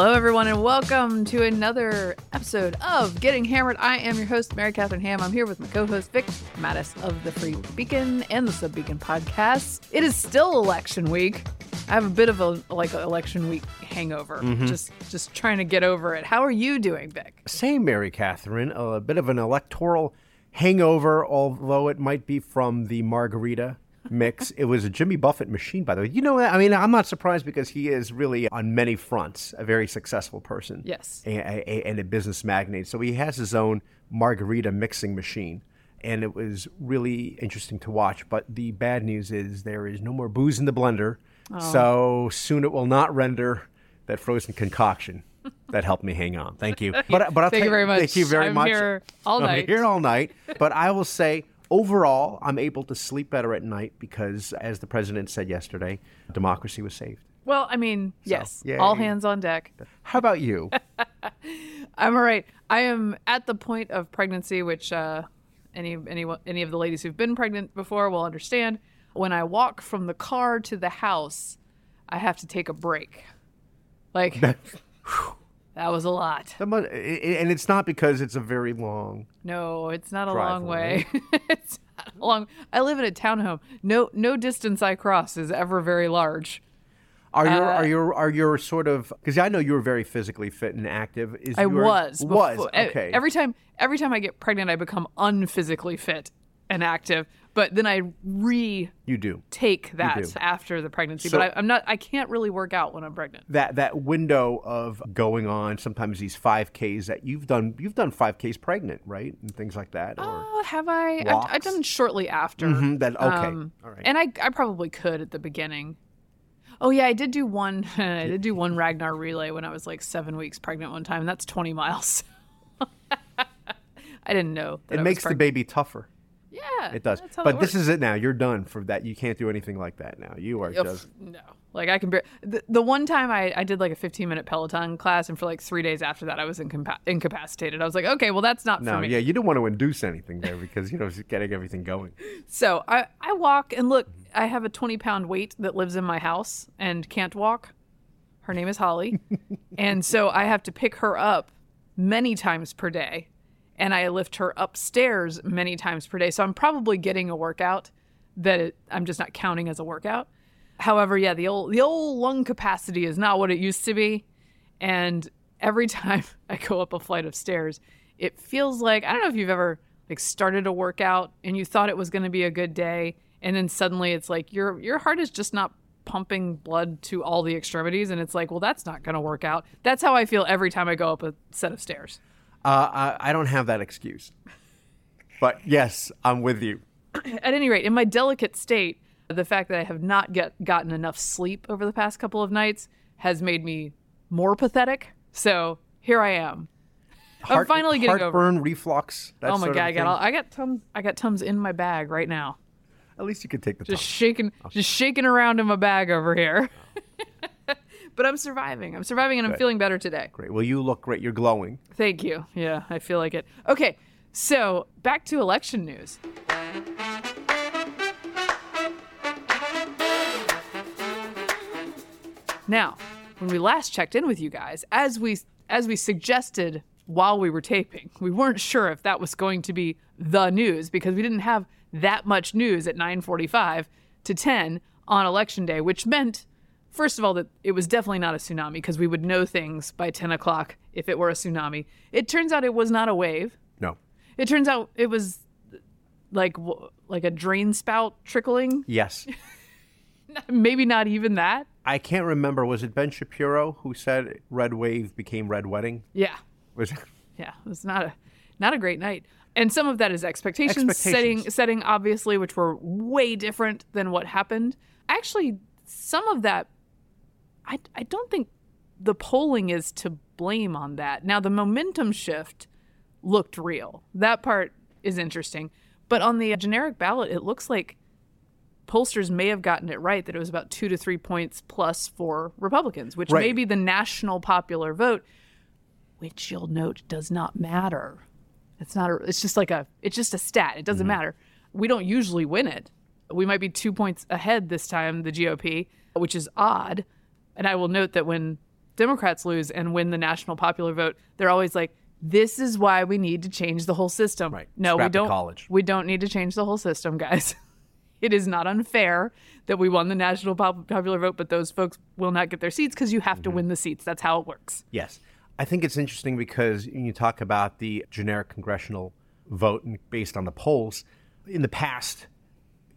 Hello, everyone, and welcome to another episode of Getting Hammered. I am your host, Mary Katharine Ham. I'm here with my co-host Vic Matus of the Free Beacon and the Sub Beacon podcast. It is still election week. I have a bit of a like election week hangover. Mm-hmm. Just just trying to get over it. How are you doing, Vic? Same, Mary Catherine. A bit of an electoral hangover, although it might be from the margarita mix. it was a Jimmy Buffett machine, by the way. You know, I mean, I'm not surprised because he is really on many fronts a very successful person. Yes. A, a, and a business magnate. So he has his own margarita mixing machine. And it was really interesting to watch. But the bad news is there is no more booze in the blender. Oh. So soon it will not render that frozen concoction that helped me hang on. Thank you. But, but I'll Thank you very much. Thank you very I'm much. here all I'm night. here all night. But I will say, overall, I'm able to sleep better at night because, as the president said yesterday, democracy was saved. Well, I mean, yes, yeah, all hands on deck. How about you? I'm all right. I am at the point of pregnancy, which uh, any any any of the ladies who've been pregnant before will understand. When I walk from the car to the house, I have to take a break. Like that was a lot. That and it's not because it's a very long. No, it's not a long way. it's not a long. I live in a townhome. No no distance I cross is ever very large. Are Uh, are your are your sort of because I know you were very physically fit and active. Is I your- was was before- okay. Every time every time I get pregnant, I become unphysically fit and active. But then I re you do take that do. after the pregnancy. So- but I, I'm not. I can't really work out when I'm pregnant. that that window of going on sometimes these five Ks that you've done. You've done five Ks pregnant, right, and things like that. Oh, have I? I've, I've done shortly after. Mhm, that okay, Um, all right. And I, I probably could at the beginning. Oh yeah, I did do one. I did do one Ragnar relay when I was like seven weeks pregnant one time. That's 20 miles. I didn't know. That it I makes the baby tougher. Yeah, It does. But this is it now. You're done for that. You can't do anything like that now. You are Oh, just no. Like I can bear the, the one time I, I did like a 15 minute Peloton class, and for like three days after that, I was incapa- incapacitated. I was like, okay, well that's not no. for me. Yeah, you don't want to induce anything there because you know it's getting everything going. So I, I walk and look, I have a 20 pound weight that lives in my house and can't walk. Her name is Holly. and so I have to pick her up many times per day. And I lift her upstairs many times per day. So I'm probably getting a workout that it, I'm just not counting as a workout. However, yeah, the old the old lung capacity is not what it used to be. And every time I go up a flight of stairs, it feels like I don't know if you've ever like started a workout and you thought it was going to be a good day and then suddenly it's like your your heart is just not pumping blood to all the extremities and it's like, well that's not going to work out. That's how I feel every time I go up a set of stairs. Uh, I, I don't have that excuse. But yes, I'm with you. At any rate, in my delicate state, the fact that I have not get gotten enough sleep over the past couple of nights has made me more pathetic. So, here I am. I'm finally getting over. heartburn, reflux. That Oh my god, I got all, I got tums I got tums in my bag right now. At least you could take the Just time. shaking just shaking around in my bag over here. but I'm surviving. I'm surviving and I'm Good. feeling better today. Great. Well, you look great. You're glowing. Thank you. Yeah, I feel like it. Okay. So, back to election news. Now, when we last checked in with you guys, as we as we suggested while we were taping, we weren't sure if that was going to be the news because we didn't have that much news at 9:45 to 10 on election day, which meant, first of all, that it was definitely not a tsunami because we would know things by 10 o'clock if it were a tsunami. It turns out it was not a wave. No. It turns out it was like like a drain spout trickling. Yes. Maybe not even that. I can't remember. Was it Ben Shapiro who said red wave became red wedding? Yeah. Was it? Yeah, it was not a not a great night. And some of that is expectations, Expectations. setting setting obviously which were way different than what happened. Actually, some of that I I don't think the polling is to blame on that. Now the momentum shift looked real. That part is interesting. But on the generic ballot, it looks like pollsters may have gotten it right that it was about two to three points plus for Republicans, which Right. may be the national popular vote, which you'll note does not matter. It's not. A, it's just like a. It's just a stat. It doesn't mm-hmm. matter. We don't usually win it. We might be two points ahead this time, the GOP, which is odd. And I will note that when Democrats lose and win the national popular vote, they're always like, "This is why we need to change the whole system." Right. No, Scrap we don't. college. We don't need to change the whole system, guys. it is not unfair that we won the national pop- popular vote, but those folks will not get their seats because you have Mm-hmm. to win the seats. That's how it works. Yes. I think it's interesting because when you talk about the generic congressional vote based on the polls, in the past,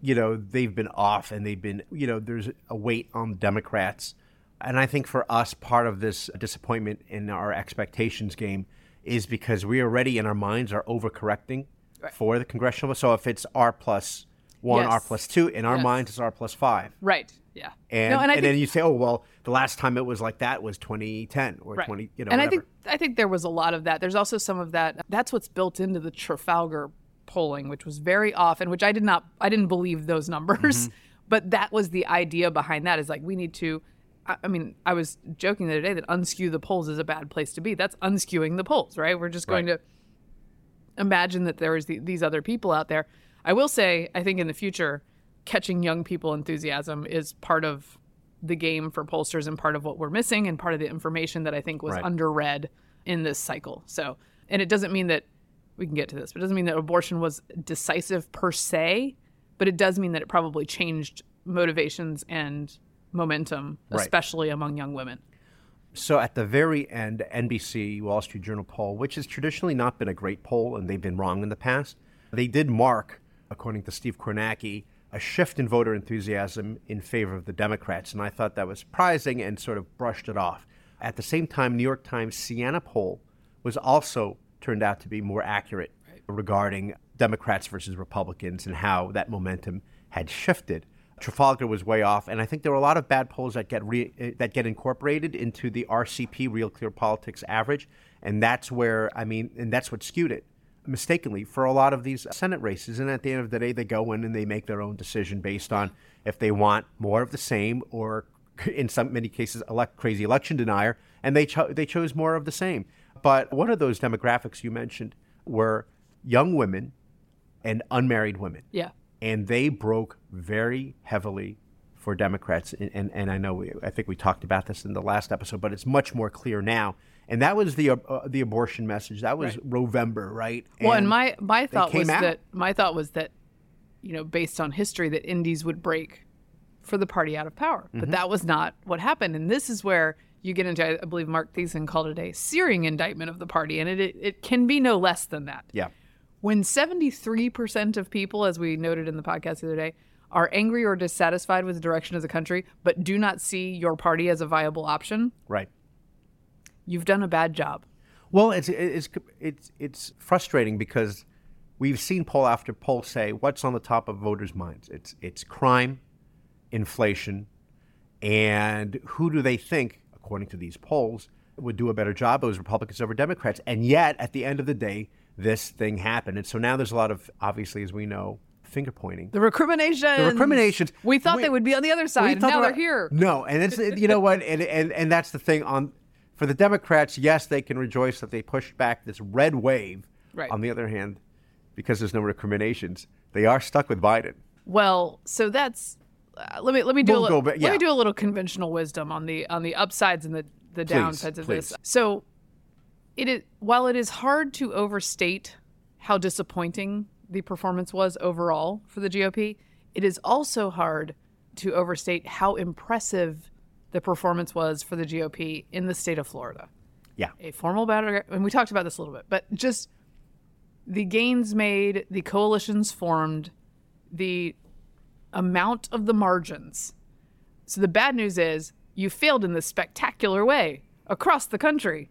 you know, they've been off and they've been, you know, there's a weight on the Democrats. And I think for us, part of this disappointment in our expectations game is because we already in our minds are overcorrecting for the congressional. So if it's R plus one, Yes. R plus two, in our Yes. minds it's R plus five. Right. Yeah. And, no, and and then you say, oh, well, the last time it was like that was 2010 or Right. 20, you know, and I think I think there was a lot of that. There's also some of that. That's what's built into the Trafalgar polling, which was very often, which I did not. I didn't believe those numbers, Mm-hmm. but that was the idea behind that. Is like we need to. I mean, I was joking the other day that unskew the polls is a bad place to be. That's unskewing the polls, right? We're just going Right. to imagine that there is the, these other people out there. I will say, I think in the future, catching young people enthusiasm is part of the game for pollsters and part of what we're missing and part of the information that I think was Right. underread in this cycle. So, and it doesn't mean that we can get to this, but it doesn't mean that abortion was decisive per se, but it does mean that it probably changed motivations and momentum, Right. especially among young women. So at the very end, NBC Wall Street Journal poll, which has traditionally not been a great poll, and they've been wrong in the past, they did mark, according to Steve Kornacki, a shift in voter enthusiasm in favor of the Democrats, and I thought that was surprising and sort of brushed it off. At the same time, New York Times Siena poll was also turned out to be more accurate regarding Democrats versus Republicans and how that momentum had shifted. Trafalgar was way off, and I think there were a lot of bad polls that get re- eh, that get incorporated into the RCP Real Clear Politics average, and that's where I mean, and that's what skewed it mistakenly for a lot of these Senate races. And at the end of the day, they go in and they make their own decision based on if they want more of the same, or in some many cases, elect crazy election denier, and they cho- they chose more of the same. But one of those demographics you mentioned were young women and unmarried women Yeah. And they broke very heavily for Democrats. And, and, and I know we, I think we talked about this in the last episode, but it's much more clear now. And that was the uh, the abortion message. That was November, right? Well, and my my thought was out. that my thought was that, you know, based on history, that indies would break for the party out of power, but Mm-hmm. that was not what happened. And this is where you get into, I believe, Marc Thiessen called it a searing indictment of the party, and it it, it can be no less than that. yeah, When seventy three percent of people, as we noted in the podcast the other day, are angry or dissatisfied with the direction of the country, but do not see your party as a viable option, right. you've done a bad job. Well, it's it's it's it's frustrating because we've seen poll after poll say what's on the top of voters' minds. It's it's crime, inflation, and who do they think, according to these polls, would do a better job? It was Republicans over Democrats, and yet at the end of the day, this thing happened, and so now there's a lot of obviously, as we know, finger pointing. The recriminations. The recriminations. We thought We- they would be on the other side, and now they they're here. No, and it's you know what, and, and and that's the thing on for the Democrats. Yes, they can rejoice that they pushed back this red wave. Right. On the other hand, because there's no recriminations, they are stuck with Biden. Well, so that's uh, let me let me do We'll a little, back- let me do a little conventional wisdom on the on the upsides and the the Please, downsides of this. So it is while it is hard to overstate how disappointing the performance was overall for the GOP, it is also hard to overstate how impressive the performance was for the GOP in the state of Florida. Yeah. a formal battle, and we talked about this a little bit, but just the gains made, the coalitions formed, the amount of the margins. So the bad news is you failed in this spectacular way across the country.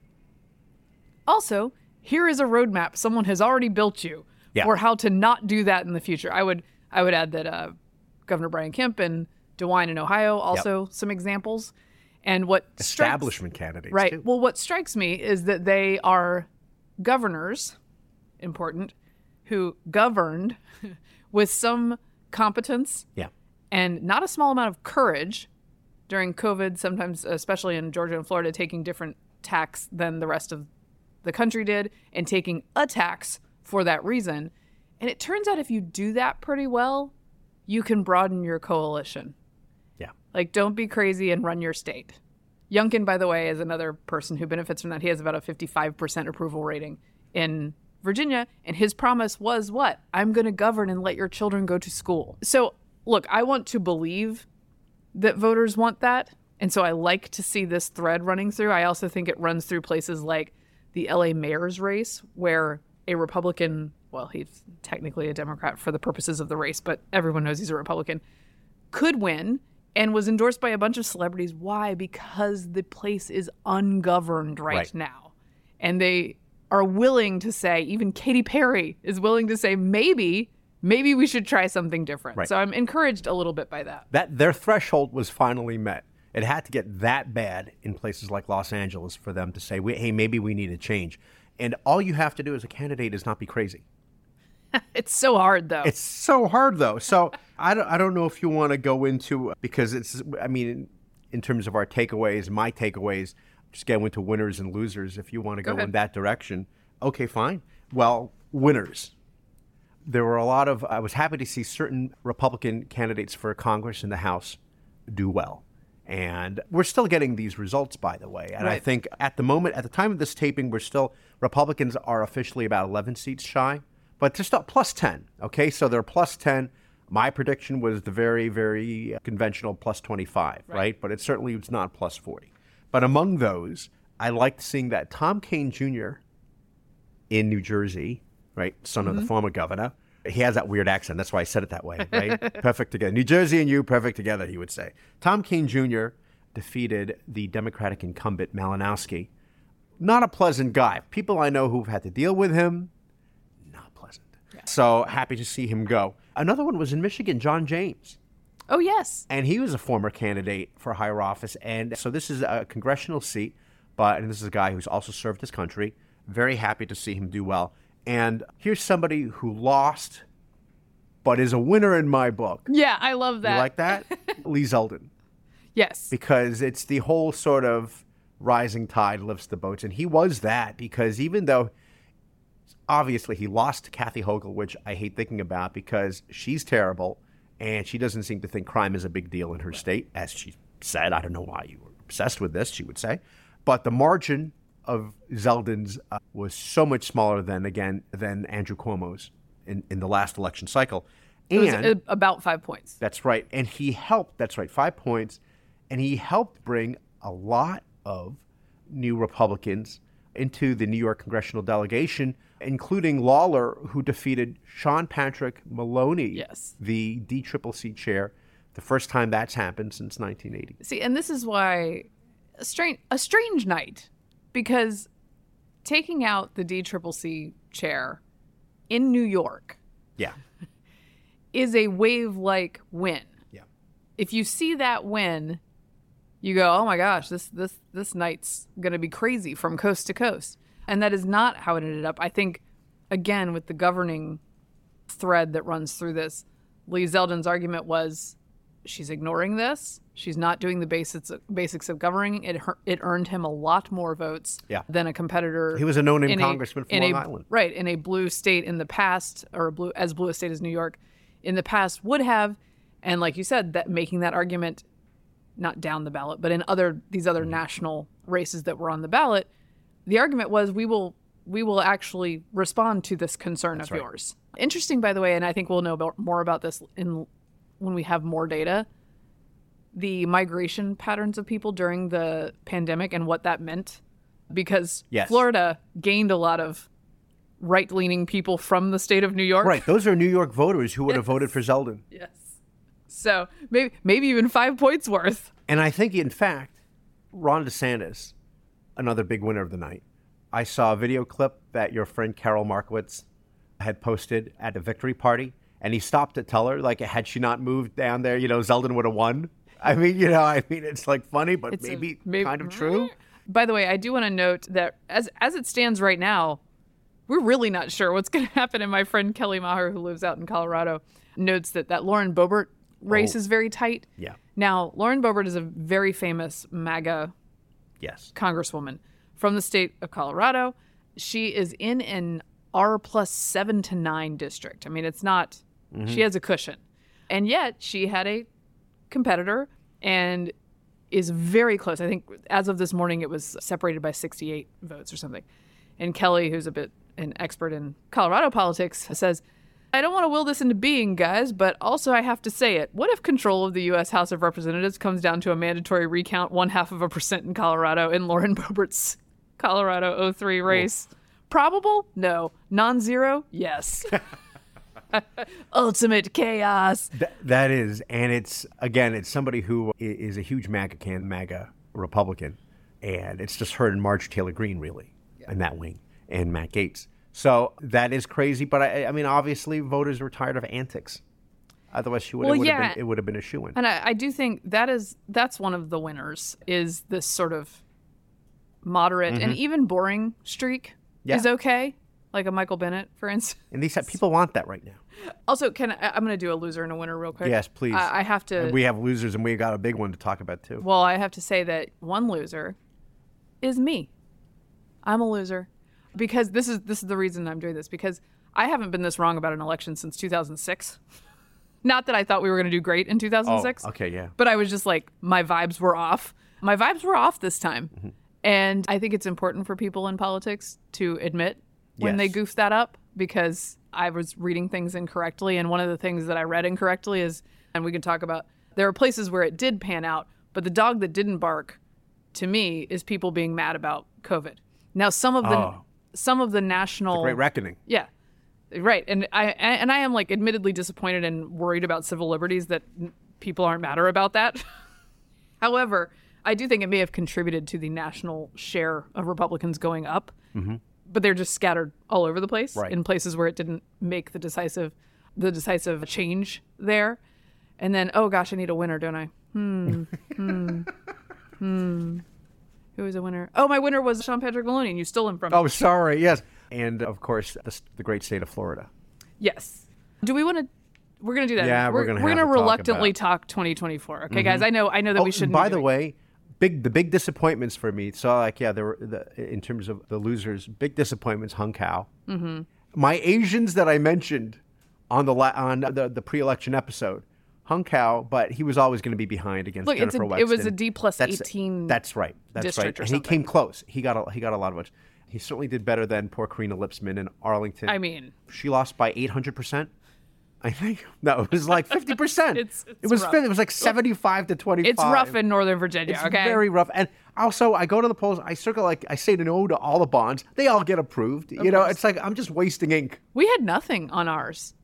Also, here is a roadmap someone has already built you Yeah. for how to not do that in the future. I would I would add that uh, Governor Brian Kemp and DeWine in Ohio also some examples. And what strikes- Establishment candidates. Right. too. Well, what strikes me is that they are governors, important, who governed with some competence Yeah. and not a small amount of courage during COVID, sometimes, especially in Georgia and Florida, taking different tacks than the rest of the country did and taking a tax for that reason. And it turns out if you do that pretty well, you can broaden your coalition. Yeah. Like, don't be crazy and run your state. Youngkin, by the way, is another person who benefits from that. He has about a 55% approval rating in Virginia. And his promise was what? I'm going to govern and let your children go to school. So, look, I want to believe that voters want that. And so I like to see this thread running through. I also think it runs through places like the LA mayor's race, where a Republican, well, he's technically a Democrat for the purposes of the race, but everyone knows he's a Republican, could win and was endorsed by a bunch of celebrities. Why? Because the place is ungoverned right, Right. now. And they are willing to say, even Katy Perry is willing to say, maybe, maybe we should try something different. Right. So I'm encouraged a little bit by that. that their threshold was finally met. It had to get that bad in places like Los Angeles for them to say, "Hey, maybe we need a change." And all you have to do as a candidate is not be crazy. It's so hard, though. It's so hard though. So I don't, I don't know if you want to go into because it's I mean in, in terms of our takeaways, my takeaways, just go into winners and losers. If you want to go, ahead. in that direction, okay, fine. Well, winners. There were a lot of. I was happy to see certain Republican candidates for Congress and the House do well. And we're still getting these results, by the way. And I think at the moment, at the time of this taping, we're still, Republicans are officially about 11 seats shy, but they're still plus 10. Okay. So they're plus 10. My prediction was the very, very uh, conventional plus 25, right? But it certainly was not plus 40. But among those, I liked seeing that Tom Kean Jr. in New Jersey, right, son of the mm-hmm. former governor. He has that weird accent. That's why I said it that way, right? perfect together. New Jersey and you, perfect together, he would say. Tom Kean Jr. defeated the Democratic incumbent Malinowski. Not a pleasant guy. People I know who've had to deal with him, not pleasant. So happy to see him go. Another one was in Michigan, John James oh, yes. and he was a former candidate for higher office. And so this is a congressional seat, but and this is a guy who's also served his country. Very happy to see him do well. And here's somebody who lost, but is a winner in my book. Yeah, I love that. You like that? Lee Zeldin, yes. because it's the whole sort of rising tide lifts the boats, and he was that because even though obviously he lost to Kathy Hochul, which I hate thinking about because she's terrible and she doesn't seem to think crime is a big deal in her state, as she said. I don't know why you were obsessed with this, she would say. But the margin of Zeldin's uh, was so much smaller than, again, than Andrew Cuomo's in, in the last election cycle. It was And- uh, about five points. that's right. And he helped, that's right, five points. And he helped bring a lot of new Republicans into the New York congressional delegation, including Lawler, who defeated Sean Patrick Maloney, Yes. the DCCC chair, the first time that's happened since 1980. See, and this is why a strange a strange night because taking out the DCCC chair in New York Yeah. is a wave like win. Yeah. If you see that win, you go, "Oh my gosh, this this this night's going to be crazy from coast to coast." And that is not how it ended up. I think again with the governing thread that runs through this, Lee Zeldin's argument was she's ignoring this. She's not doing the basics basics of governing. It it earned him a lot more votes Yeah. than a competitor. He was a no-name in congressman from Long a- Island. right in a blue state in the past, or a blue as blue a state as New York in the past would have. And like you said, that making that argument not down the ballot, but in other these other Mm-hmm. national races that were on the ballot, the argument was we will we will actually respond to this concern of right. yours. Interesting, by the way, and I think we'll know about, more about this in when we have more data. The migration patterns of people during the pandemic and what that meant, because Yes. Florida gained a lot of right leaning people from the state of New York. Right. Those are New York voters who would have voted for Zeldin. Yes. So maybe maybe even five points worth. And I think, in fact, Ron DeSantis, another big winner of the night. I saw a video clip that your friend Carol Markowitz had posted at a victory party, and he stopped to tell her, like, had she not moved down there, you know, Zeldin would have won. I mean, you know, I mean, it's like funny, but It's a- maybe, maybe- kind of true. By the way, I do want to note that as as it stands right now, we're really not sure what's going to happen. And my friend Kelly Maher, who lives out in Colorado, notes that that Lauren Boebert oh. race Oh. is very tight. Yeah. Now, Lauren Boebert is a very famous MAGA Yes. congresswoman from the state of Colorado. She is in an R plus seven to nine district. I mean, it's not, mm-hmm. she has a cushion. And yet she had a competitor and is very close. I think as of this morning, it was separated by 68 votes or something. And Kelly, who's a bit an expert in Colorado politics, says, I don't want to will this into being, guys, but also I have to say it. What if control of the U.S. House of Representatives comes down to a mandatory recount one half of a percent in Colorado in Lauren Boebert's Colorado 03 race? Probable? No. Non zero? Yes. Ultimate chaos. Th- that is, and it's again, it's somebody who is a huge MAGA can MAGA Republican, and it's just her and Marge Taylor Greene really, in that wing, and Matt Gaetz. So that is crazy, but I, I mean, obviously, voters were tired of antics. Otherwise, she would Well, it would yeah. have been it would have been a shoe in. And I, I do think that is that's one of the winners is this sort of moderate and mm-hmm. even boring streak Yeah. is okay. Like a Michael Bennet, for instance. And these people want that right now. Also, can I, I'm going to do a loser and a winner real quick. Yes, please. I, I have to. And we have losers, and we got a big one to talk about too. well, I have to say that one loser is me. I'm a loser because this is this is the reason I'm doing this because I haven't been this wrong about an election since 2006. Not that I thought we were going to do great in 2006. Oh, okay, yeah. But I was just like, my vibes were off. My vibes were off this time. Mm-hmm. And I think it's important for people in politics to admit when they Yes. goof that up because I was reading things incorrectly. And one of the things that I read incorrectly is, and we can talk about, there are places where it did pan out, but the dog that didn't bark to me is people being mad about COVID. Now, some of the. Oh. Some of the national Great reckoning. yeah. Right. And I and I am like admittedly disappointed and worried about civil liberties that people aren't madder about that. However, I do think it may have contributed to the national share of Republicans going up. Mm-hmm. But they're just scattered all over the place Right. in places where it didn't make the decisive the decisive change there. And then, oh gosh, I need a winner, don't I? Hmm. hmm. Hmm. Who was a winner? Oh, my winner was Sean Patrick Maloney, and you stole him from me. Oh, sorry. Yes, and of course, the, the great state of Florida. Yes. Do we want to? We're gonna do that. Yeah, we're we're gonna to talk reluctantly talk 2024. Okay, guys. I know. I know that Oh, we shouldn't. by the way, big the big disappointments for me. So like, yeah, there were the, in terms of the losers, big disappointments. Hung Cao. Mm-hmm. My Asians that I mentioned on the la- on the, the pre-election episode, Hung Cao, but he was always going to be behind against Look, Jennifer a- it was a D plus That's- 18 That's right. That's right. And he came close. He got a, he got a lot of votes. He certainly did better than poor Karina Lipsman in Arlington. I mean, she lost by 800 percent. I think no, it was like 50 percent. It's- it was rough. it was like 75 to 25. it's rough in Northern Virginia. It's okay. very rough. And also, I go to the polls. I circle like I say no to all the bonds. They all get approved. you know, course. it's like I'm just wasting ink. we had nothing on ours.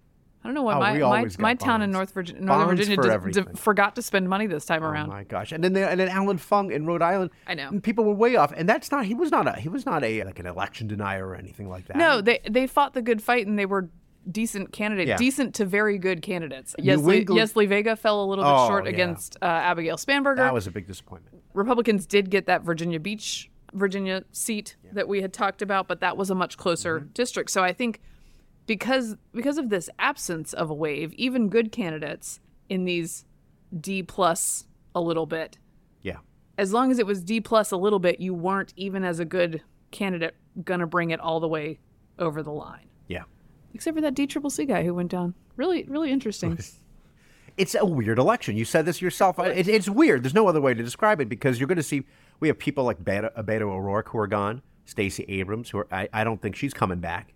I don't know why Oh, my my, my town in. North Virginia, Northern Bonds Virginia for everything. d- forgot to spend money this time Oh around. Oh my gosh! And then there, and then Allan Fung in Rhode Island. I know. People were way off. And that's not. He was not a. He was not a like an election denier or anything like that. No, they they fought the good fight and they were decent candidates, Yeah. decent to very good candidates. New Yesli, Yesli Vega fell a little bit Oh, short yeah. against uh, Abigail Spanberger. that was a big disappointment. Republicans did get that Virginia Beach, Virginia seat that we had talked about, but that was a much closer Mm-hmm. district. So I think because because of this absence of a wave, even good candidates in these D plus a little bit, Yeah. as long as it was D plus a little bit, you weren't even as a good candidate gonna bring it all the way over the line. Yeah. Except for that D triple C guy who went down. Really, really interesting. It's a weird election. You said this yourself. It, it's weird. There's no other way to describe it because you're going to see we have people like Beto, Beto O'Rourke who are gone. Stacey Abrams, who are, I, I don't think she's coming back.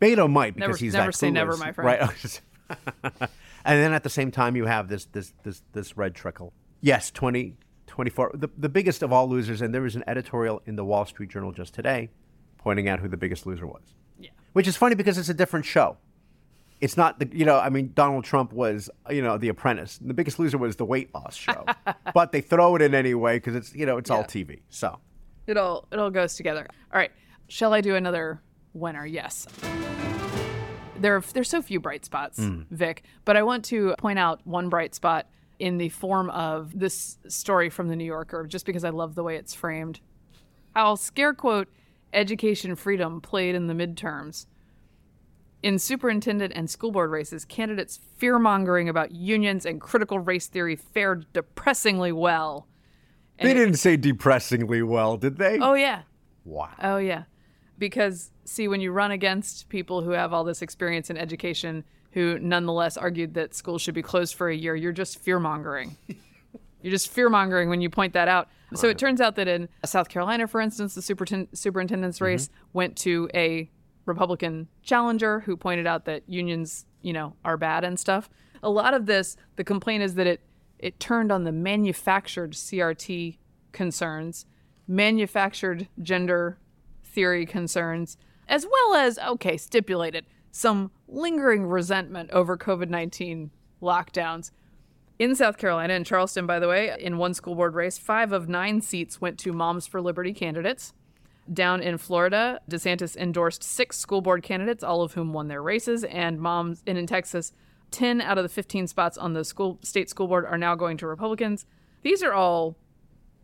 Beto might because Never- he's never that say never, my friend. Right. and then at the same time, you have this this this this red trickle. Yes, 20, 24. The, the biggest of all losers. And there was an editorial in the Wall Street Journal just today pointing out who the biggest loser was. Yeah. Which is funny because it's a different show. It's not the you know I mean Donald Trump was you know The Apprentice. The Biggest Loser was the weight loss show, but they throw it in anyway because it's you know it's all TV. So It all it all goes together. All right. Shall I do another winner? Yes. There are there's so few bright spots, hmm. Vic, but I want to point out one bright spot in the form of this story from the New Yorker just because I love the way it's framed. I'll scare quote education freedom played in the midterms. In superintendent and school board races, candidates fear mongering about unions and critical race theory fared depressingly well. they didn't say depressingly well, did they? Oh, yeah. wow. Oh yeah. Because see when you run against people who have all this experience in education who nonetheless argued that schools should be closed for a year, you're just fear mongering. You're just fear mongering when you point that out. So it turns out that in South Carolina, for instance, the superin- superintendent's mm-hmm. race went to a Republican challenger who pointed out that unions, you know, are bad and stuff. A lot of this, the complaint is that it it turned on the manufactured CRT concerns, manufactured gender theory concerns, as well as okay, stipulated some lingering resentment over COVID nineteen lockdowns. In South Carolina, in Charleston, by the way, in one school board race, five of nine seats went to Moms for Liberty candidates. Down in Florida, DeSantis endorsed six school board candidates, all of whom won their races, and moms and in Texas, 10 out of the 15 spots on the school state school board are now going to Republicans. These are all,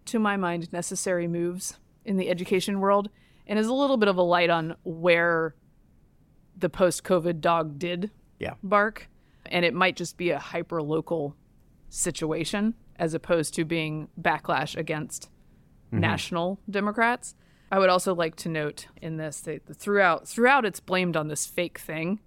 to my mind, necessary moves in the education world and is a little bit of a light on where the post COVID dog did Yeah. bark. And it might just be a hyper local situation as opposed to being backlash against mm-hmm. national Democrats. I would also like to note in this that throughout throughout it's blamed on this fake thing.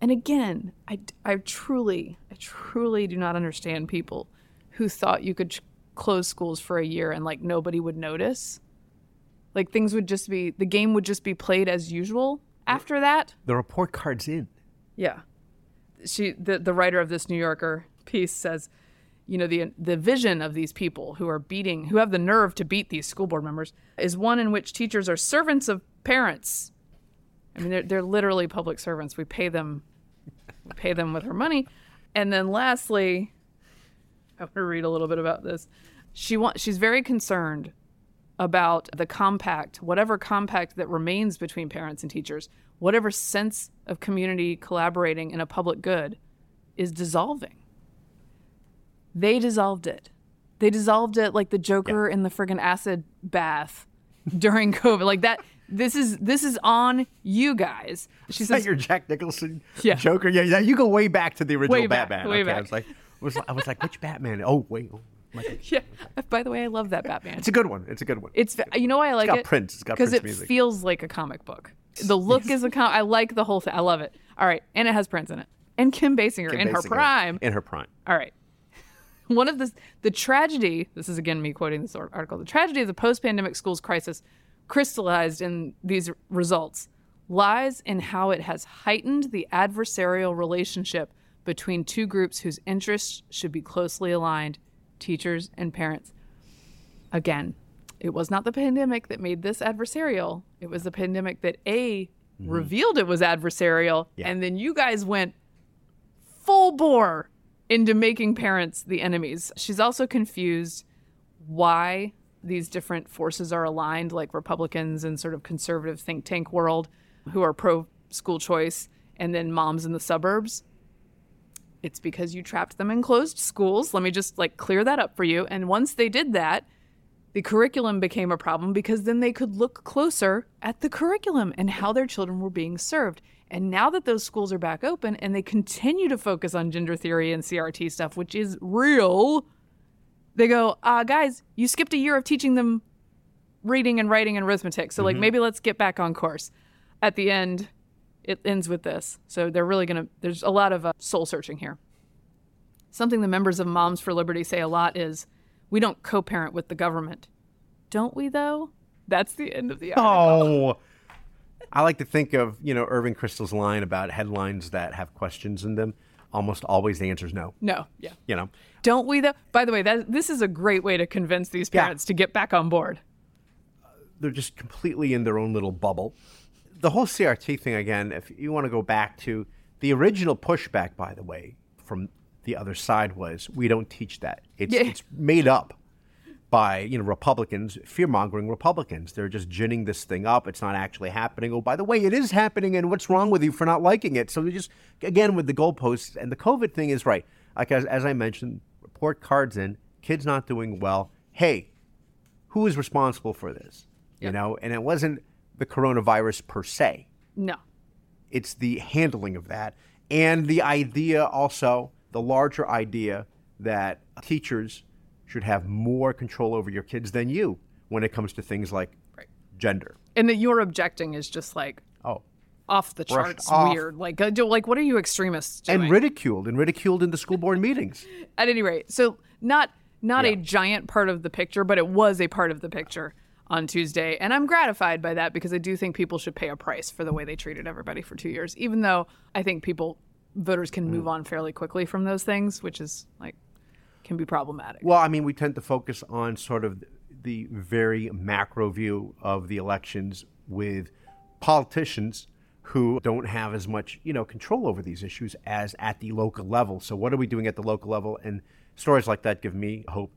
And again, I, I truly, I truly do not understand people who thought you could ch- close schools for a year and like nobody would notice. Like things would just be, the game would just be played as usual after that. The report card's in. Yeah. She the the writer of this New Yorker piece says, you know, the the vision of these people who are beating who have the nerve to beat these school board members is one in which teachers are servants of parents. I mean, they're they're literally public servants. We pay them we pay them with our money. And then lastly, I want to read a little bit about this. She wants. she's very concerned about the compact, whatever compact that remains between parents and teachers, whatever sense of community collaborating in a public good is dissolving. They dissolved it. They dissolved it like the Joker in the friggin' acid bath during COVID. Like that this is this is on you guys. She Is that says your Jack Nicholson Yeah. Joker? Yeah, yeah, you go way back to the original Way back, Batman. way okay, I was like, was, I was like, which Batman? Oh, wait. Oh, Yeah. By the way, I love that Batman. It's a good one. It's a good one. It's you know why I like got it? Prince. It's got Prince because it music. feels like a comic book. The look is a com. I like the whole thing. I love it. All right, and it has Prince in it, and Kim Basinger in her prime. In her prime. All right. One of the the tragedy. This is again me quoting this article. The tragedy of the post-pandemic schools crisis, crystallized in these results, lies in how it has heightened the adversarial relationship between two groups whose interests should be closely aligned, teachers and parents. Again, it was not the pandemic that made this adversarial. It was the pandemic that A mm-hmm. revealed it was adversarial, Yeah. and then you guys went full bore into making parents the enemies. She's also confused why these different forces are aligned, like Republicans and sort of conservative think tank world who are pro school choice, and then moms in the suburbs. It's because you trapped them in closed schools. Let me just like clear that up for you. And once they did that, the curriculum became a problem because then they could look closer at the curriculum and how their children were being served. And now that those schools are back open and they continue to focus on gender theory and CRT stuff, which is real, they go, uh, guys, you skipped a year of teaching them reading and writing and arithmetic. So, like, maybe let's get back on course. At the end, it ends with this. So, they're really going to, there's a lot of uh, soul searching here. Something the members of Moms for Liberty say a lot is we don't co parent with the government. Don't we, though? That's the end of the article. Oh. I like to think of, you know, Irving Kristol's line about headlines that have questions in them. Almost always the answer is no. No, yeah. You know, Don't we, though? By the way, that this is a great way to convince these Yeah. parents to get back on board. they're just completely in their own little bubble. The whole CRT thing, again, if you want to go back to the original pushback, by the way, from the other side was we don't teach that. It's, Yeah. it's made up by you know Republicans, fear mongering Republicans. They're just ginning this thing up. It's not actually happening. Oh, by the way, it is happening, and what's wrong with you for not liking it? So they just again with the goalposts and the COVID thing is right. Like as, as I mentioned, report cards in, kids not doing well. Hey, who is responsible for this? You know, and it wasn't the coronavirus per se. No. It's the handling of that and the idea also, the larger idea that teachers should have more control over your kids than you when it comes to things like gender. And that you're objecting is just like Oh, off the Brushed charts off. weird. Like, uh, like what are you extremists doing? and ridiculed and ridiculed in the school board meetings. At any rate, so not not Yeah. a giant part of the picture, but it was a part of the picture on Tuesday. And I'm gratified by that because I do think people should pay a price for the way they treated everybody for two years, even though I think people, voters can Mm. move on fairly quickly from those things, which is like, can be problematic. Well, I mean, we tend to focus on sort of the very macro view of the elections with politicians who don't have as much, you know, control over these issues as at the local level. So what are we doing at the local level? And stories like that give me hope,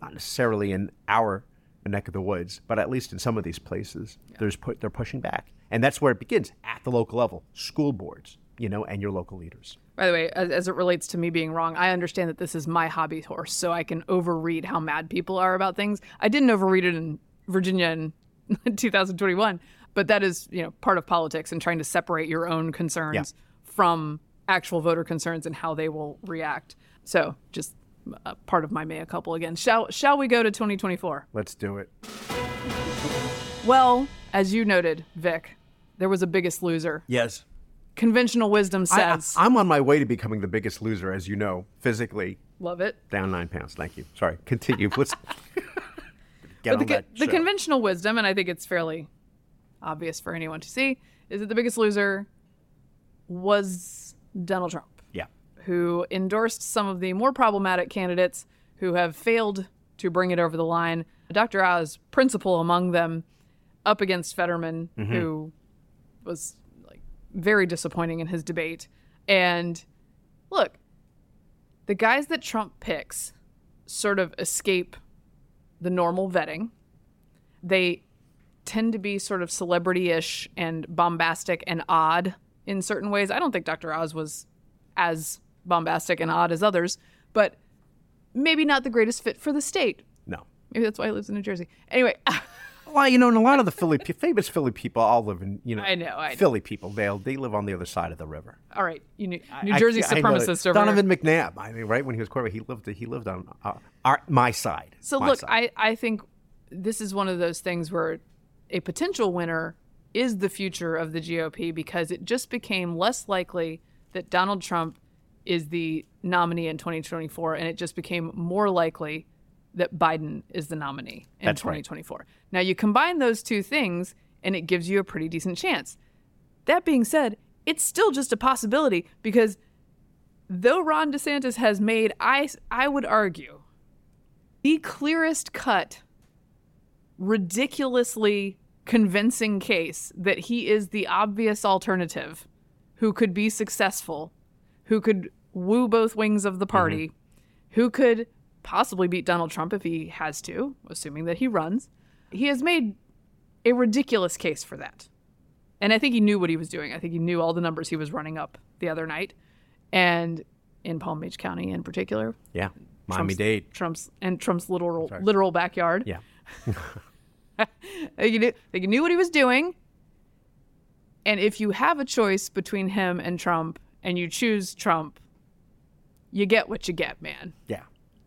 not necessarily in our neck of the woods, but at least in some of these places, there's put they're pushing back. And that's where it begins at the local level, school boards, you know, and your local leaders. By the way, as, as it relates to me being wrong, I understand that this is my hobby horse, so I can overread how mad people are about things. I didn't overread it in Virginia in 2021, but that is, you know, part of politics and trying to separate your own concerns Yeah. from actual voter concerns and how they will react. So, just a part of my mea culpa again. Shall shall we go to 2024? Let's do it. Well, as you noted, Vic, there was a biggest loser. Yes. Conventional wisdom says. I, am on my way to becoming the biggest loser, as you know, physically. love it. Down nine pounds. Thank you. Sorry. Continue. Let's get But on the, that the show. conventional wisdom, and I think it's fairly obvious for anyone to see, is that the biggest loser was Donald Trump, yeah. who endorsed some of the more problematic candidates who have failed to bring it over the line. Dr. Oz, principal among them, up against Fetterman, Mm-hmm. who was very disappointing in his debate. And look, the guys that Trump picks sort of escape the normal vetting. They tend to be sort of celebrity ish and bombastic and odd in certain ways. I don't think Dr. Oz was as bombastic and odd as others, but maybe not the greatest fit for the state. No. Maybe that's why he lives in New Jersey. Anyway, Well, you know, and a lot of the Philly, famous Philly people all live in, you know, I know, I know. Philly people. They they live on the other side of the river. all right, you New, New I- Jersey I supremacist over Donovan here. McNabb. I mean, right when he was quarterback, he lived he lived on uh, our, my side. So My look, side. I, I think this is one of those things where a potential winner is the future of the GOP because it just became less likely that Donald Trump is the nominee in 2024 and it just became more likely that Biden is the nominee in That's right. 2024. Now you combine those two things and it gives you a pretty decent chance. That being said, it's still just a possibility because though Ron DeSantis has made I I would argue the clearest cut, ridiculously convincing case that he is the obvious alternative who could be successful, who could woo both wings of the mm-hmm. party, who could possibly beat Donald Trump if he has to, assuming that he runs. He has made a ridiculous case for that. And I think he knew what he was doing. I think he knew all the numbers he was running up the other night. And in Palm Beach County in particular, yeah, Miami Dade. Trump's and Trump's literal literal backyard. Yeah, He knew, knew what he was doing. And if you have a choice between him and Trump and you choose Trump, you get what you get, man. yeah,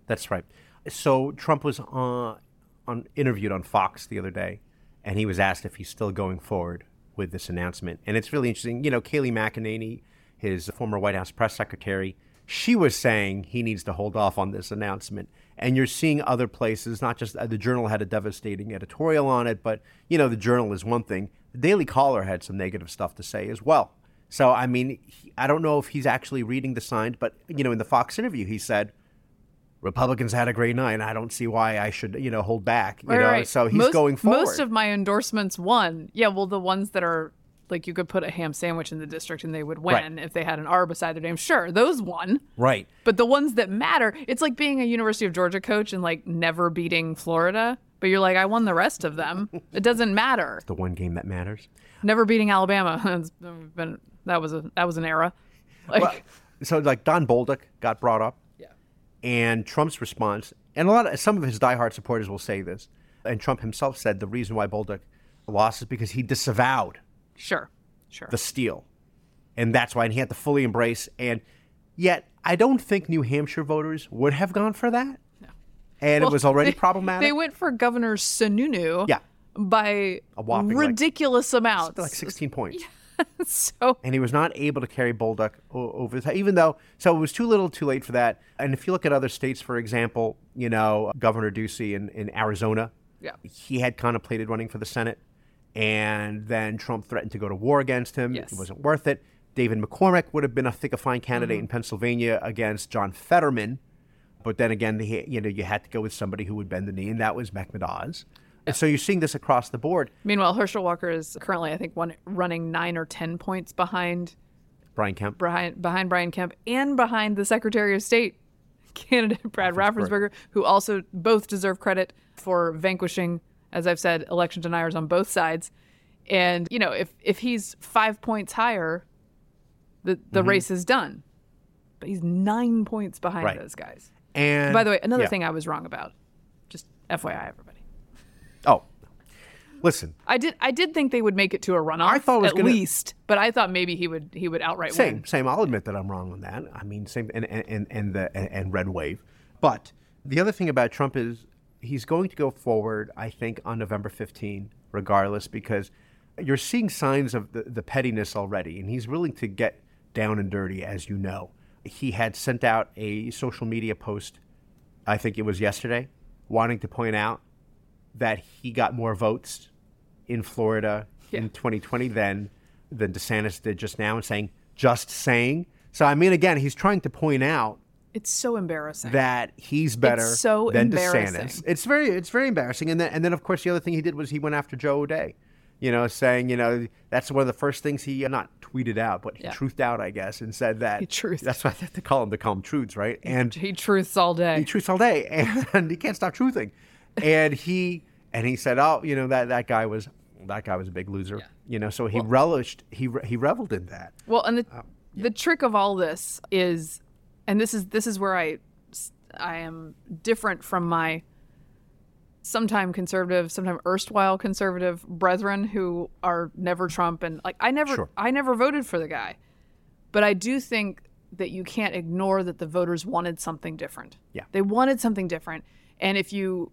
that's right. So Trump was on, on interviewed on Fox the other day, and he was asked if he's still going forward with this announcement. And it's really interesting. You know, Kayleigh McEnany, his former White House press secretary, she was saying he needs to hold off on this announcement. And you're seeing other places, not just uh, the Journal had a devastating editorial on it, but you know, the Journal is one thing. The Daily Caller had some negative stuff to say as well. So I mean, he, I don't know if he's actually reading the signs, but you know, in the Fox interview, he said. Republicans had a great night. I don't see why I should, you know, hold back. You Right, know, right. so he's most, going forward. Most of my endorsements won. Yeah, well, the ones that are like you could put a ham sandwich in the district and they would win Right. if they had an R beside their name. Sure, those won. right. But the ones that matter, it's like being a University of Georgia coach and like never beating Florida. But you're like, I won the rest of them. It doesn't matter. The one game that matters. Never beating Alabama. Been, that was a that was an era. Like, Well, so like Don Bolduc got brought up. Yeah. and Trump's response, and a lot of some of his diehard supporters will say this, and Trump himself said the reason why Bolduc lost is because he disavowed Sure. Sure. the steal, and that's why and he had to fully embrace. And yet, I don't think New Hampshire voters would have gone for that, and it was already They- problematic. They went for Governor Sununu. Yeah. By A whopping, like- ridiculous amounts. like 16 points. so and he was not able to carry Bolduc over the even though so it was too little too late for that. And if you look at other states for example you know governor ducey in, in arizona yeah, he had contemplated running for the senate and then trump threatened to go to war against him. Yes. it wasn't worth it. David mccormick would have been i think a fine candidate mm-hmm. in pennsylvania against john fetterman. But then again the, you know you had to go with somebody who would bend the knee and that was mehmet oz and so you're seeing this across the board Meanwhile, Herschel Walker is currently, I think, one running nine or ten points behind brian kemp behind behind Brian Kemp and behind the Secretary of State candidate Brad Raffensperger, who also both deserve credit for vanquishing, as I've said, election deniers on both sides. And you know, if if he's five points higher, the the Mm-hmm. race is done. But he's nine points behind Right. those guys. and By the way, another yeah. thing I was wrong about. Just FYI, everybody. Oh listen I did I did think they would make it to a runoff I thought it was at gonna- least, but I thought maybe he would he would outright Same, win. same. I'll admit that I'm wrong on that. I mean, same, and and and, and the and, and red wave. But the other thing about Trump is he's going to go forward. I think on November 15, regardless, because you're seeing signs of the, the pettiness already, and he's willing to get down and dirty, as you know. He had sent out a social media post, I think it was yesterday, wanting to point out that he got more votes in Florida in 2020 than than DeSantis did just now, and saying just saying. So I mean, again, he's trying to point out It's so embarrassing. that he's better so than embarrassing. DeSantis. It's very it's very embarrassing. And then and then of course the other thing he did was he went after Joe O'Dea. You know, saying, you know, that's one of the first things he uh, not tweeted out, but he Yeah. truthed out, I guess, and said that He truthed. That's why they call him, the calm truths, right? And he truths all day. he truths all day, and he can't stop truthing. And he and he said, "Oh, you know that that guy was that guy was a big loser." You know, so he relished he he reveled in that. Well, and the Oh, the trick of all this is, and this is this is where I I am different from my sometime conservative, sometime erstwhile conservative brethren who are never Trump and like I never Sure. I never voted for the guy, but I do think that you can't ignore that the voters wanted something different. Yeah. they wanted something different, and if you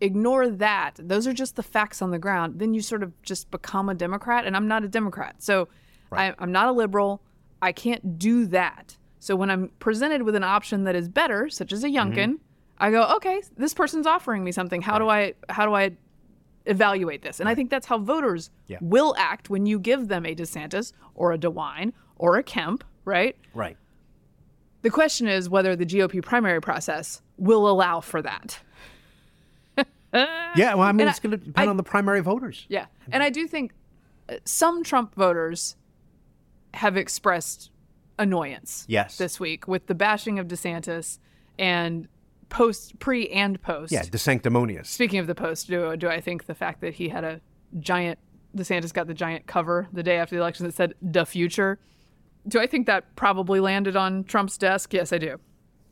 ignore that. Those are just the facts on the ground. Then you sort of just become a democrat and i'm not a democrat. So I, i'm not a liberal. I can't do that. So when i'm presented with an option that is better such as a mm-hmm. youngkin i go okay this person's offering me something. How do i how do i evaluate this? And i think that's how voters Yeah. will act when you give them a desantis or a dewine or a kemp right? Right. the question is whether the gop primary process will allow for that Yeah. Well, I mean, it's I- going to depend I- on the primary voters. Yeah. And I do think uh, some Trump voters have expressed annoyance Yes. this week with the bashing of DeSantis and post pre and post. Yeah, the sanctimonious. Speaking of the post, do, do I think the fact that he had a giant DeSantis got the giant cover the day after the election that said the future do I think that probably landed on Trump's desk? Yes, I do.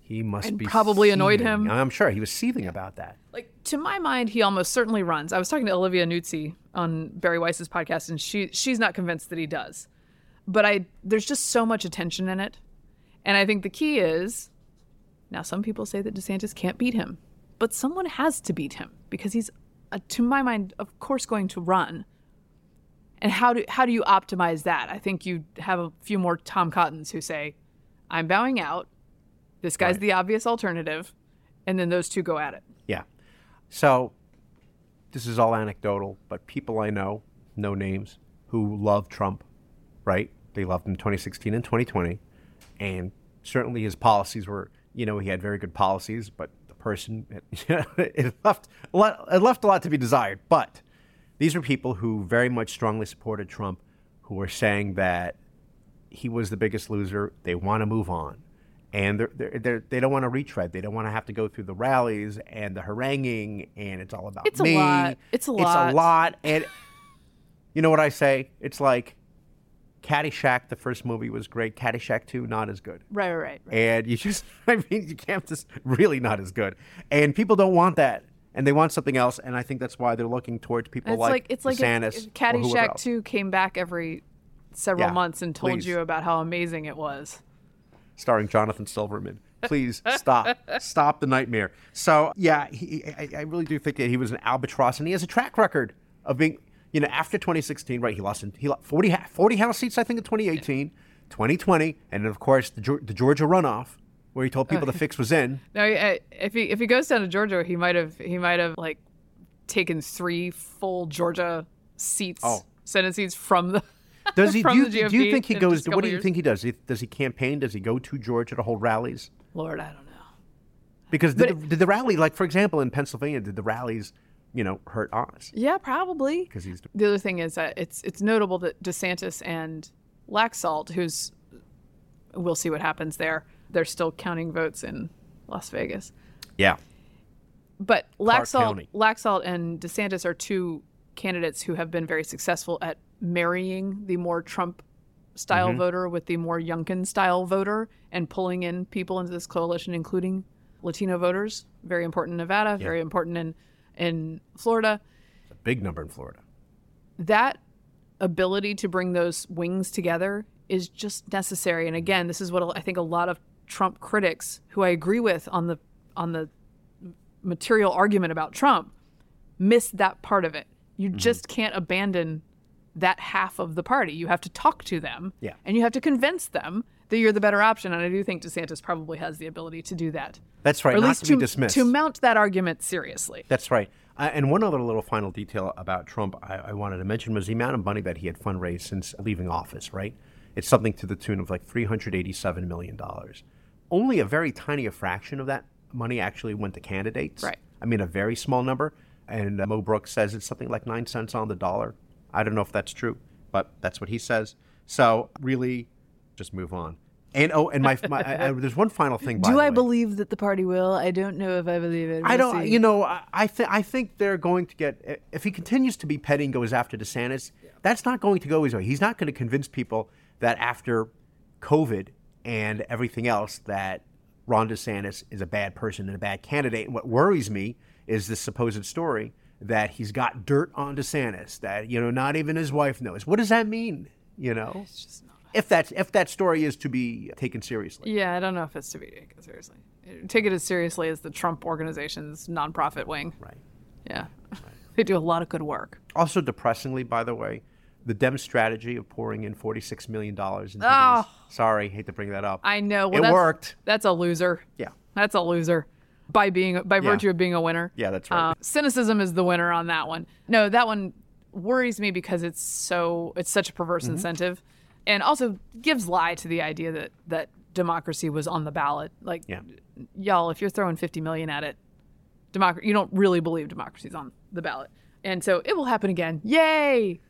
He must And be probably annoyed him. I'm sure he was seething about that. like to my mind he almost certainly runs. I was talking to olivia nuzzi on bari weiss's podcast and she she's not convinced that he does. But i there's just so much attention in it. And i think the key is now some people say that desantis can't beat him but someone has to beat him because he's uh, to my mind of course going to run. And how do how do you optimize that? I think you have a few more tom cottons who say i'm bowing out this guy's Right. the obvious alternative and then those two go at it Yeah. So this is all anecdotal, but people I know, no names, who love Trump, right? They loved him in 2016 and 2020. And certainly his policies were, you know, he had very good policies, but the person, it left a lot, it left a lot to be desired. But these were people who very much strongly supported Trump, who were saying that he was the biggest loser. They want to move on. And they're, they're, they're, they don't want to retread. They don't want to have to go through the rallies and the haranguing, and it's all about It's a lot. It's a lot. It's a lot. And you know what I say? It's like Caddyshack, the first movie was great. Caddyshack 2, not as good. right right right. And you just, I mean, you can't just really not as good. And people don't want that. And they want something else. And I think that's why they're looking towards people It's like, like, it's like DeSantis if, if or Caddyshack 2 came back every several Yeah, months and told please. you about how amazing it was. Starring Jonathan Silverman. Please stop, stop the nightmare. So yeah, he, I, I really do think that he was an albatross, and he has a track record of being. you know, after 2016, right? He lost in, he lost 40 40 House seats, I think, in 2018, 2020, and then of course the, the Georgia runoff, where he told people the fix was in. Now, if he if he goes down to Georgia, he might have he might have like taken three full Georgia seats, Oh. Senate seats from the. Does he? Do you, do you think he goes? What do you years? think he does? Does he campaign? Does he go to Georgia to hold rallies? Lord, I don't know. Because did, the, did the rally, like for example, in Pennsylvania, did the rallies, you know, hurt Oz? Yeah, probably. Because he's The other thing is that it's it's notable that DeSantis and Laxalt, who's we'll see what happens there. They're still counting votes in Las Vegas. yeah, But Laxalt, Laxalt and DeSantis are two candidates who have been very successful at marrying the more Trump style Mm-hmm. voter with the more Youngkin style voter and pulling in people into this coalition, including Latino voters. Very important in Nevada, very important in in Florida. a big number in Florida. that ability to bring those wings together is just necessary. And again, this is what I think a lot of Trump critics, who I agree with on the on the material argument about Trump, miss that part of it. You Mm-hmm. just can't abandon that half of the party. You have to talk to them, Yeah. and you have to convince them that you're the better option. And I do think DeSantis probably has the ability to do that, That's right. or at not least to be dismissed. to mount that argument seriously. That's right. Uh, and one other little final detail about Trump I, I wanted to mention was the amount of money that he had fundraised since leaving office, right? It's something to the tune of like $387 million. Only a very tiny fraction of that money actually went to candidates. Right. I mean, a very small number. And uh, Mo Brooks says it's something like nine cents on the dollar. I don't know if that's true, but that's what he says. So really, just move on. And oh, and my, my I, I, there's one final thing. Do I way. believe that the party will? I don't know if I believe it. I We'll don't. see. You know, I I, th- I think they're going to get if he continues to be petty and goes after DeSantis. That's not going to go his way. He's not going to convince people that after COVID and everything else that Ron DeSantis is a bad person and a bad candidate. And what worries me is this supposed story that he's got dirt on DeSantis that you know not even his wife knows. What does that mean? You know, if that if that story is to be taken seriously. Yeah, I don't know if it's to be taken seriously. Take it as seriously as the Trump organization's nonprofit wing. Right. Yeah. they do a lot of good work. Also, depressingly, by the way, the Dem strategy of pouring in $46 million into Oh. these. Ah! Sorry, hate to bring that up. I know. Well, it that's, worked. That's a loser. Yeah. That's a loser. By being by virtue of being a winner. Yeah, that's right. Um, cynicism is the winner on that one. No, that one worries me because it's so it's such a perverse Mm-hmm. incentive, and also gives lie to the idea that that democracy was on the ballot. Like, Yeah. y'all, if you're throwing 50 million at it, democracy, you don't really believe democracy's on the ballot, and so it will happen again. Yay!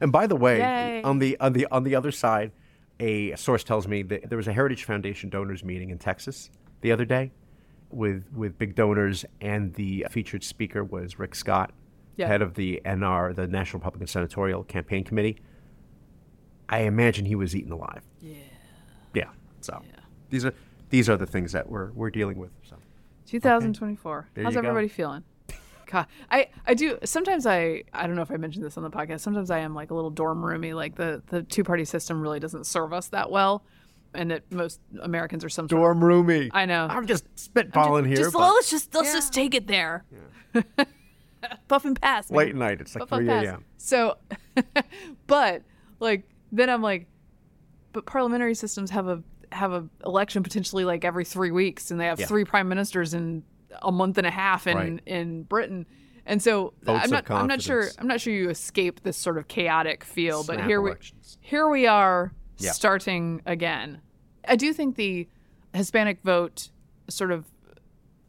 And by the way, Yay. on the on the on the other side, a source tells me that there was a Heritage Foundation donors meeting in Texas the other day with with big donors and the featured speaker was Rick Scott, Yeah. head of the NR, the National Republican Senatorial Campaign Committee. I imagine he was eaten alive. Yeah. Yeah. So these are these are the things that we're we're dealing with. So 2024. There How's you go. everybody feeling? God, I, I do sometimes I I don't know if I mentioned this on the podcast. Sometimes I am like a little dorm roomy. Like the the two party system really doesn't serve us that well, and that most Americans are some sort of dorm roomy. I know. I'm just spitballing here. just but let's just let's just take it there. Puff and pass. man. late night. It's like Puff 3 a.m. So, but like then I'm like, but parliamentary systems have a have a election potentially like every three weeks, and they have Yeah. three prime ministers in a month and a half in Right. in Britain. And so Votes I'm not I'm not sure. I'm not sure you escape this sort of chaotic feel, but Snap here we here we are Yeah. starting again. I do think the Hispanic vote sort of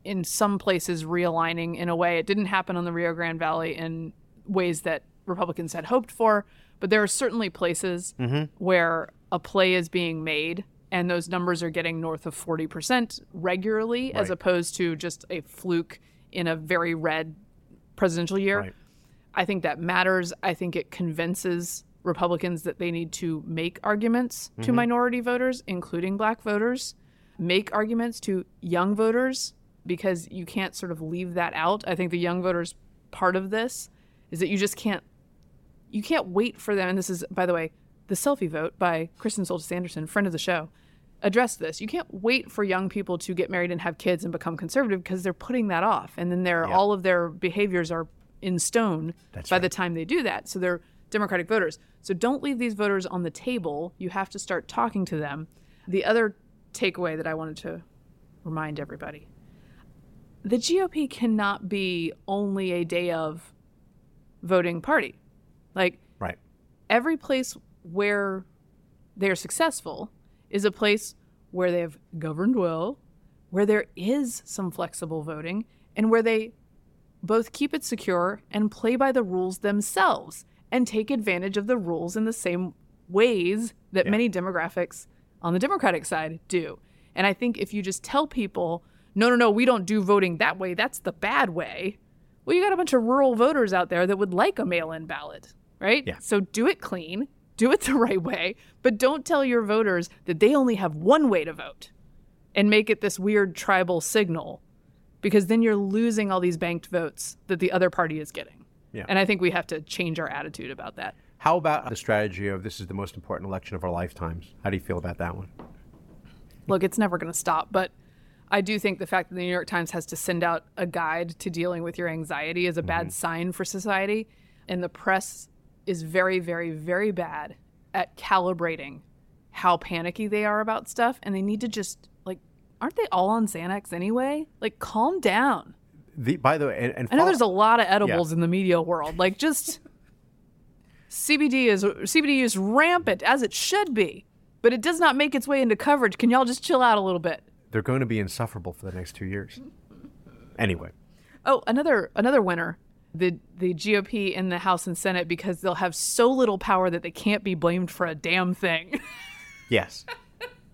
in some places realigning in a way. It didn't happen on the Rio Grande Valley in ways that Republicans had hoped for, but there are certainly places mm-hmm. where a play is being made and those numbers are getting north of 40% regularly as opposed to just a fluke in a very red presidential year. Right. I think that matters. I think it convinces Republicans that they need to make arguments to Mm-hmm. minority voters, including black voters, make arguments to young voters, because you can't sort of leave that out. I think the young voters part of this is that you just can't you can't wait for them. And this is, by the way, the selfie vote by Kristen Soltis Anderson, friend of the show, addressed this. You can't wait for young people to get married and have kids and become conservative because they're putting that off, and then their Yeah. all of their behaviors are in stone That's by right. the time they do that. So they're Democratic voters. So don't leave these voters on the table. You have to start talking to them. The other takeaway that I wanted to remind everybody the GOP cannot be only a day of voting party. Like, Right. every place where they're successful is a place where they have governed well, where there is some flexible voting, and where they both keep it secure and play by the rules themselves and take advantage of the rules in the same ways that many demographics on the Democratic side do. And I think if you just tell people, no, no, no, we don't do voting that way, that's the bad way. Well, you got a bunch of rural voters out there that would like a mail in ballot, right? Yeah. So do it clean, do it the right way, but don't tell your voters that they only have one way to vote and make it this weird tribal signal because then you're losing all these banked votes that the other party is getting. Yeah. And I think we have to change our attitude about that. How about the strategy of this is the most important election of our lifetimes? How do you feel about that one? Look, it's never going to stop, but I do think the fact that the New York Times has to send out a guide to dealing with your anxiety is a bad mm-hmm. sign for society. And the press is very, very, very bad at calibrating how panicky they are about stuff. And they need to just, like, aren't they all on Xanax anyway? Like, calm down. The, by the way, and, and I know follow- there's a lot of edibles in the media world. Like just CBD is CBD is rampant as it should be, but it does not make its way into coverage. Can y'all just chill out a little bit? they're going to be insufferable for the next two years. Anyway, Oh, another another winner. The the GOP in the House and Senate because they'll have so little power that they can't be blamed for a damn thing. yes,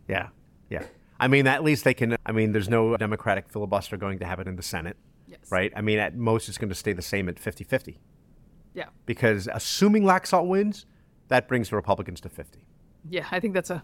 yeah, yeah. I mean, at least they can. I mean, there's no Democratic filibuster going to happen in the Senate. Right? I mean, at most, it's going to stay the same at 50-50 Yeah. because assuming Laxalt wins, that brings the Republicans to 50. Yeah, I think that's a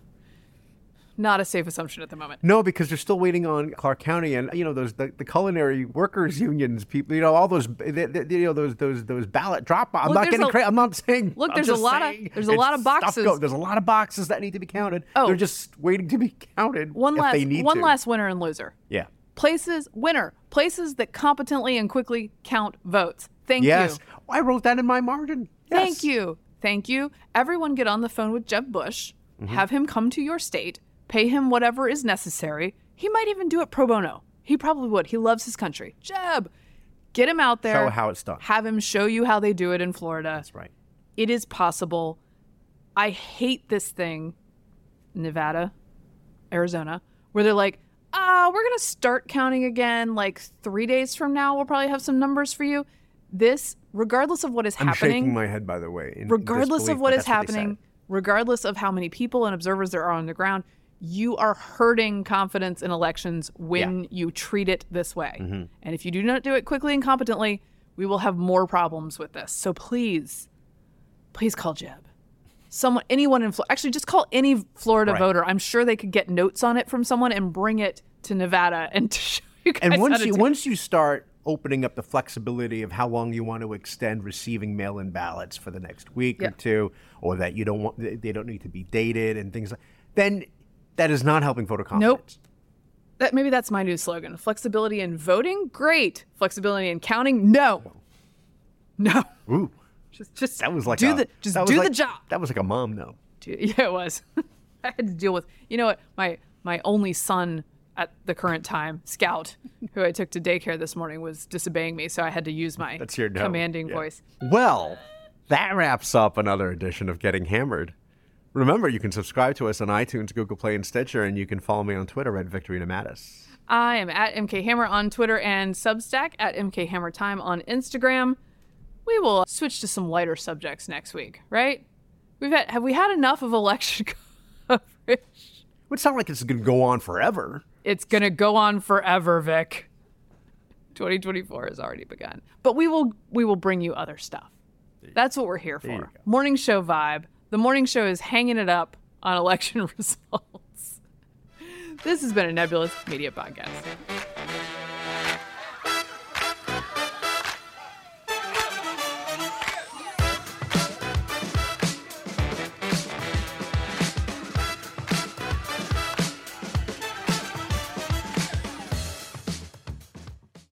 not a safe assumption at the moment. No, because they're still waiting on Clark County and you know those the, the culinary workers unions people. You know all those the, the- you know those those those ballot drop. I'm not getting a- crazy. I'm not saying. Look, I'm there's a lot of- there's a lot of boxes. go- there's a lot of boxes that need to be counted. Oh. they're just waiting to be counted. One if last they need one to. last winner and loser. Yeah. Places winner. Places that competently and quickly count votes. Thank Yes. you. I wrote that in my margin. Yes. Thank you. Thank you. Everyone get on the phone with Jeb Bush, Mm-hmm. have him come to your state, pay him whatever is necessary. He might even do it pro bono. He probably would. He loves his country. Jeb, get him out there. Show how it's done. Have him show you how they do it in Florida. That's right. It is possible. I hate this thing, Nevada, Arizona, where they're like, ah, we're going to start counting again like three days from now. We'll probably have some numbers for you. This, regardless of what is I'm happening, shaking my head by the way. regardless disbelief, of what is happening, said. regardless of how many people and observers there are on the ground, you are hurting confidence in elections when you treat it this way. Mm-hmm. And if you do not do it quickly and competently, we will have more problems with this. So please, please call Jeb. Someone, anyone in Florida, actually just call any Florida Right. voter. I'm sure they could get notes on it from someone and bring it to Nevada and to show you guys And how once to you do it. once you start opening up the flexibility of how long you want to extend receiving mail-in ballots for the next week Yeah. or two, or that you don't want they- they don't need to be dated and things like, then that is not helping voter confidence. that maybe that's my new slogan. Flexibility in voting, great. Flexibility in counting, no. No. Ooh, Just just that was like do a, the just that was do the job. That was like a mom no. Yeah, it was. I had to deal with you know what my my only son at the current time, Scout, who I took to daycare this morning, was disobeying me, so I had to use my That's your no. commanding Yeah. voice. Well, that wraps up another edition of Getting Hammered. Remember, you can subscribe to us on iTunes, Google Play, and Stitcher, and you can follow me on Twitter at Victorino Matus. I am at MK Hammer on Twitter and Substack at MK Hammer Time on Instagram. We will switch to some lighter subjects next week, right? We've had have we had enough of election coverage? It sounds like it's going to go on forever. It's gonna go on forever, Vic. 2024 has already begun, but we will we will bring you other stuff. That's what we're here for. Morning show vibe. The morning show is hanging it up on election results. This has been a nebulous media podcast.